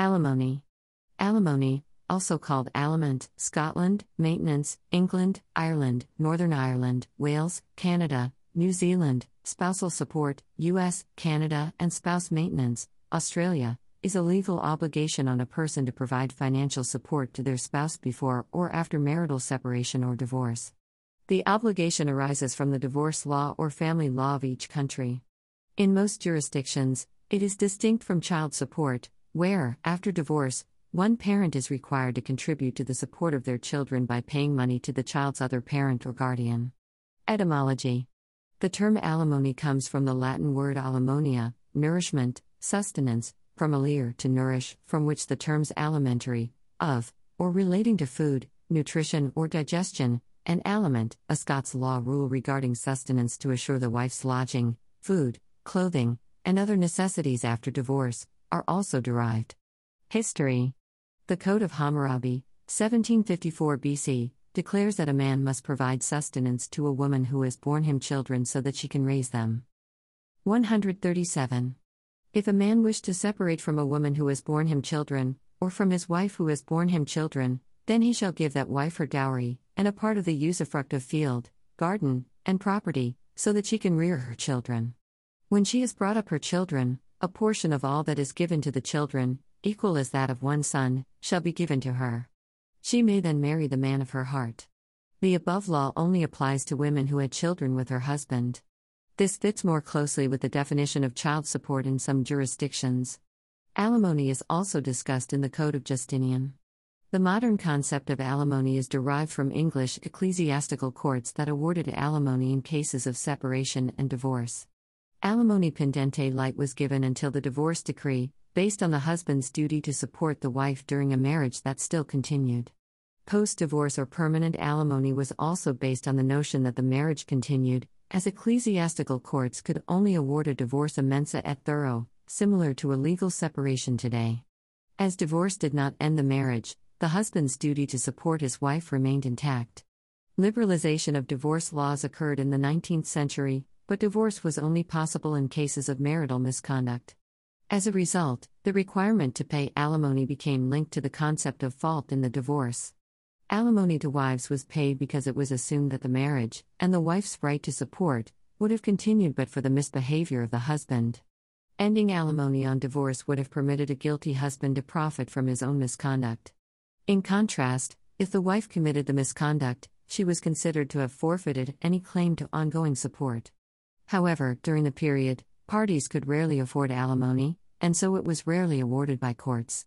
Alimony. Alimony, also called aliment, Scotland, maintenance, England, Ireland, Northern Ireland, Wales, Canada, New Zealand, spousal support, US, Canada, and spouse maintenance, Australia, is a legal obligation on a person to provide financial support to their spouse before or after marital separation or divorce. The obligation arises from the divorce law or family law of each country. In most jurisdictions, it is distinct from child support, where, after divorce, one parent is required to contribute to the support of their children by paying money to the child's other parent or guardian. Etymology The term alimony comes from the Latin word alimonia, nourishment, sustenance, from alere to nourish, from which the terms alimentary, of, or relating to food, nutrition, or digestion, and aliment, a Scots law rule regarding sustenance to assure the wife's lodging, food, clothing, and other necessities after divorce, are also derived. History The Code of Hammurabi, 1754 BC, declares that a man must provide sustenance to a woman who has borne him children so that she can raise them. 137. If a man wish to separate from a woman who has borne him children, or from his wife who has borne him children, then he shall give that wife her dowry, and a part of the usufruct of field, garden, and property, so that she can rear her children. When she has brought up her children, a portion of all that is given to the children, equal as that of one son, shall be given to her. She may then marry the man of her heart. The above law only applies to women who had children with her husband. This fits more closely with the definition of child support in some jurisdictions. Alimony is also discussed in the Code of Justinian. The modern concept of alimony is derived from English ecclesiastical courts that awarded alimony in cases of separation and divorce. Alimony pendente lite was given until the divorce decree, based on the husband's duty to support the wife during a marriage that still continued. Post divorce or permanent alimony was also based on the notion that the marriage continued, as ecclesiastical courts could only award a divorce a mensa et thoro, similar to a legal separation today. As divorce did not end the marriage, the husband's duty to support his wife remained intact. Liberalization of divorce laws occurred in the 19th century, but divorce was only possible in cases of marital misconduct. As a result, the requirement to pay alimony became linked to the concept of fault in the divorce. Alimony to wives was paid because it was assumed that the marriage, and the wife's right to support, would have continued but for the misbehavior of the husband. Ending alimony on divorce would have permitted a guilty husband to profit from his own misconduct. In contrast, if the wife committed the misconduct, she was considered to have forfeited any claim to ongoing support. However, during the period, parties could rarely afford alimony, and so it was rarely awarded by courts.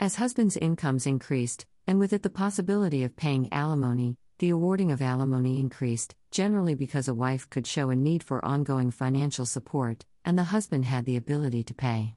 As husbands' incomes increased, and with it the possibility of paying alimony, the awarding of alimony increased, generally because a wife could show a need for ongoing financial support, and the husband had the ability to pay.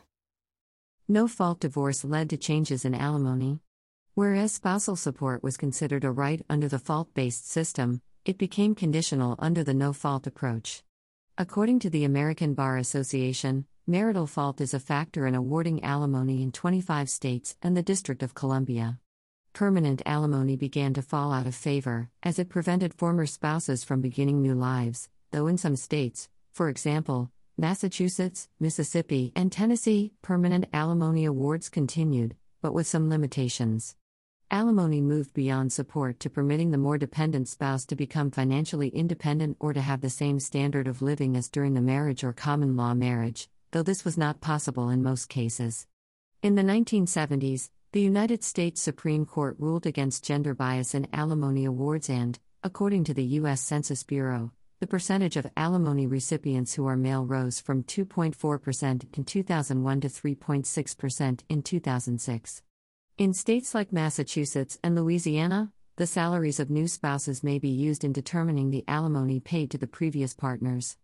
No fault divorce led to changes in alimony. Whereas spousal support was considered a right under the fault based system, it became conditional under the no fault approach. According to the American Bar Association, marital fault is a factor in awarding alimony in 25 states and the District of Columbia. Permanent alimony began to fall out of favor, as it prevented former spouses from beginning new lives, though in some states, for example, Massachusetts, Mississippi, and Tennessee, permanent alimony awards continued, but with some limitations. Alimony moved beyond support to permitting the more dependent spouse to become financially independent or to have the same standard of living as during the marriage or common law marriage, though this was not possible in most cases. In the 1970s, the United States Supreme Court ruled against gender bias in alimony awards and, according to the U.S. Census Bureau, the percentage of alimony recipients who are male rose from 2.4% in 2001 to 3.6% in 2006. In states like Massachusetts and Louisiana, the salaries of new spouses may be used in determining the alimony paid to the previous partners.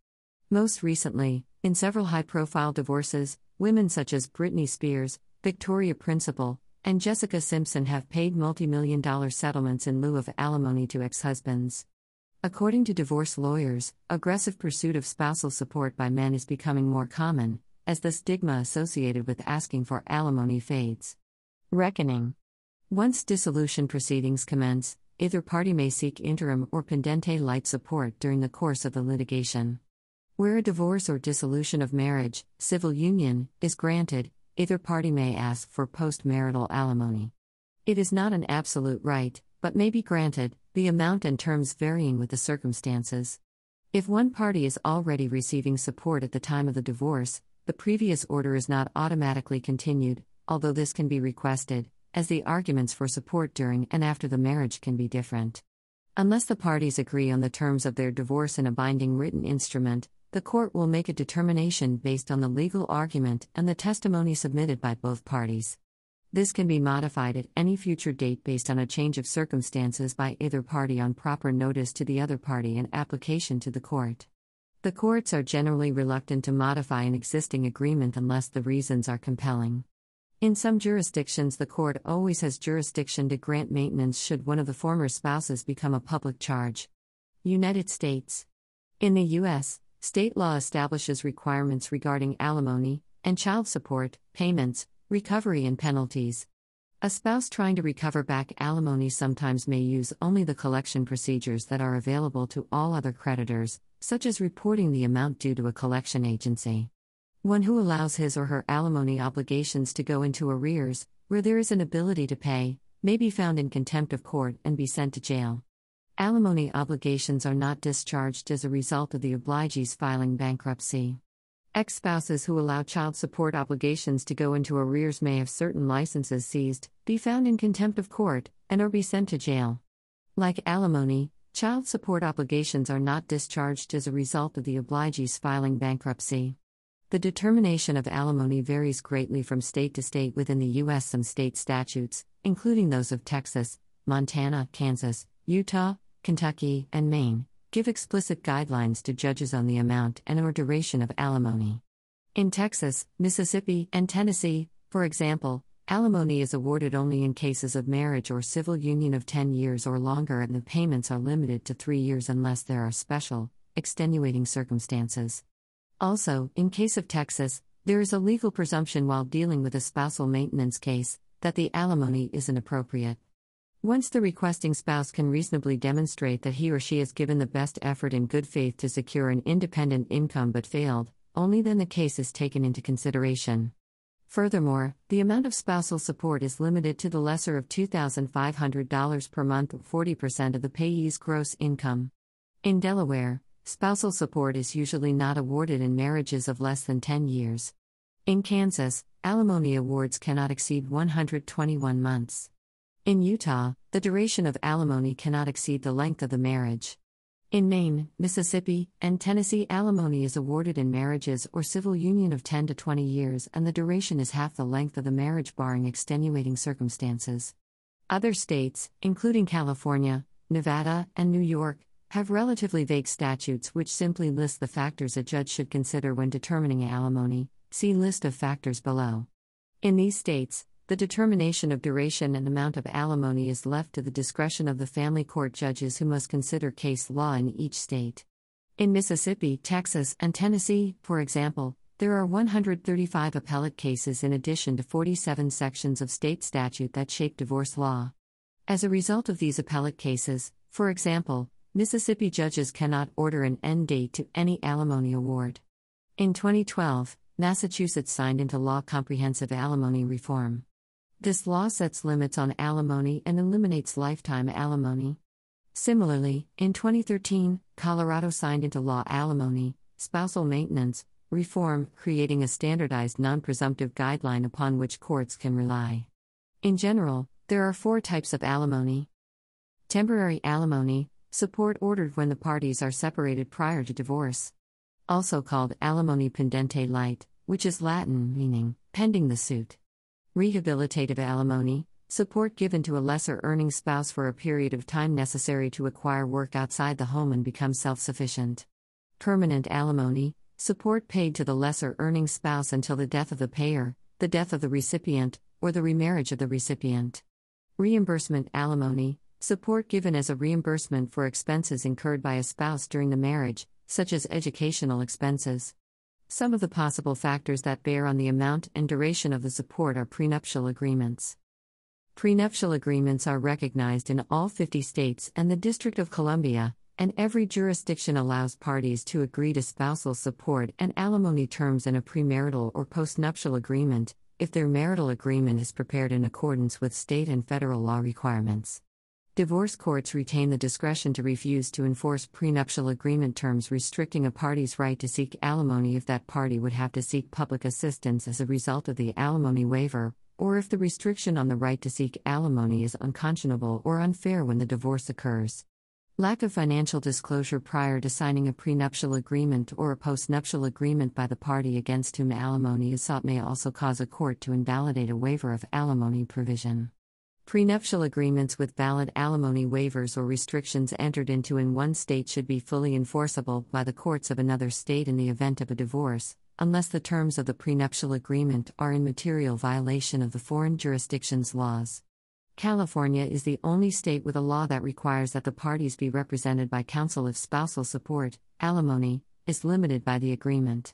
Most recently, in several high profile divorces, women such as Britney Spears, Victoria Principal, and Jessica Simpson have paid multi million dollar settlements in lieu of alimony to ex husbands. According to divorce lawyers, aggressive pursuit of spousal support by men is becoming more common, as the stigma associated with asking for alimony fades. Reckoning once dissolution proceedings commence, either party may seek interim or pendente lite support during the course of the litigation. Where a divorce or dissolution of marriage, civil union, is granted, either party may ask for postmarital alimony. It is not an absolute right, but may be granted, the amount and terms varying with the circumstances. If one party is already receiving support at the time of the divorce, the previous order is not automatically continued, although this can be requested as the arguments for support during and after the marriage can be different. Unless the parties agree on the terms of their divorce in a binding written instrument, the court will make a determination based on the legal argument and the testimony submitted by both parties. This can be modified at any future date based on a change of circumstances by either party on proper notice to the other party and application to the court. The courts are generally reluctant to modify an existing agreement unless the reasons are compelling. In some jurisdictions, the court always has jurisdiction to grant maintenance should one of the former spouses become a public charge. United States. In the U.S., state law establishes requirements regarding alimony and child support, payments, recovery, and penalties. A spouse trying to recover back alimony sometimes may use only the collection procedures that are available to all other creditors, such as reporting the amount due to a collection agency. One who allows his or her alimony obligations to go into arrears, where there is an ability to pay, may be found in contempt of court and be sent to jail. Alimony obligations are not discharged as a result of the obligees filing bankruptcy. Ex spouses who allow child support obligations to go into arrears may have certain licenses seized, be found in contempt of court, and or be sent to jail. Like alimony, child support obligations are not discharged as a result of the obligees filing bankruptcy. The determination of alimony varies greatly from state to state within the U.S. Some state statutes, including those of Texas, Montana, Kansas, Utah, Kentucky, and Maine, give explicit guidelines to judges on the amount and or duration of alimony. In Texas, Mississippi, and Tennessee, for example, alimony is awarded only in cases of marriage or civil union of 10 years or longer and the payments are limited to 3 years unless there are special, extenuating circumstances. Also, in case of Texas, there is a legal presumption while dealing with a spousal maintenance case that the alimony is inappropriate. Once the requesting spouse can reasonably demonstrate that he or she has given the best effort in good faith to secure an independent income but failed, only then the case is taken into consideration. Furthermore, the amount of spousal support is limited to the lesser of $2,500 per month or 40% of the payee's gross income. In Delaware, Spousal support is usually not awarded in marriages of less than 10 years. In Kansas, alimony awards cannot exceed 121 months. In Utah, the duration of alimony cannot exceed the length of the marriage. In Maine, Mississippi, and Tennessee, alimony is awarded in marriages or civil union of 10 to 20 years and the duration is half the length of the marriage barring extenuating circumstances. Other states, including California, Nevada, and New York, have relatively vague statutes which simply list the factors a judge should consider when determining alimony. See list of factors below. In these states, the determination of duration and amount of alimony is left to the discretion of the family court judges who must consider case law in each state. In Mississippi, Texas, and Tennessee, for example, there are 135 appellate cases in addition to 47 sections of state statute that shape divorce law. As a result of these appellate cases, for example, Mississippi judges cannot order an end date to any alimony award. In 2012, Massachusetts signed into law comprehensive alimony reform. This law sets limits on alimony and eliminates lifetime alimony. Similarly, in 2013, Colorado signed into law alimony, spousal maintenance, reform, creating a standardized non presumptive guideline upon which courts can rely. In general, there are four types of alimony temporary alimony, support ordered when the parties are separated prior to divorce. Also called alimony pendente lite, which is Latin meaning pending the suit. Rehabilitative alimony, support given to a lesser earning spouse for a period of time necessary to acquire work outside the home and become self sufficient. Permanent alimony, support paid to the lesser earning spouse until the death of the payer, the death of the recipient, or the remarriage of the recipient. Reimbursement alimony, support given as a reimbursement for expenses incurred by a spouse during the marriage, such as educational expenses. Some of the possible factors that bear on the amount and duration of the support are prenuptial agreements. Prenuptial agreements are recognized in all 50 states and the District of Columbia, and every jurisdiction allows parties to agree to spousal support and alimony terms in a premarital or postnuptial agreement, if their marital agreement is prepared in accordance with state and federal law requirements. Divorce courts retain the discretion to refuse to enforce prenuptial agreement terms restricting a party's right to seek alimony if that party would have to seek public assistance as a result of the alimony waiver, or if the restriction on the right to seek alimony is unconscionable or unfair when the divorce occurs. Lack of financial disclosure prior to signing a prenuptial agreement or a postnuptial agreement by the party against whom alimony is sought may also cause a court to invalidate a waiver of alimony provision. Prenuptial agreements with valid alimony waivers or restrictions entered into in one state should be fully enforceable by the courts of another state in the event of a divorce, unless the terms of the prenuptial agreement are in material violation of the foreign jurisdiction's laws. California is the only state with a law that requires that the parties be represented by counsel if spousal support, alimony, is limited by the agreement.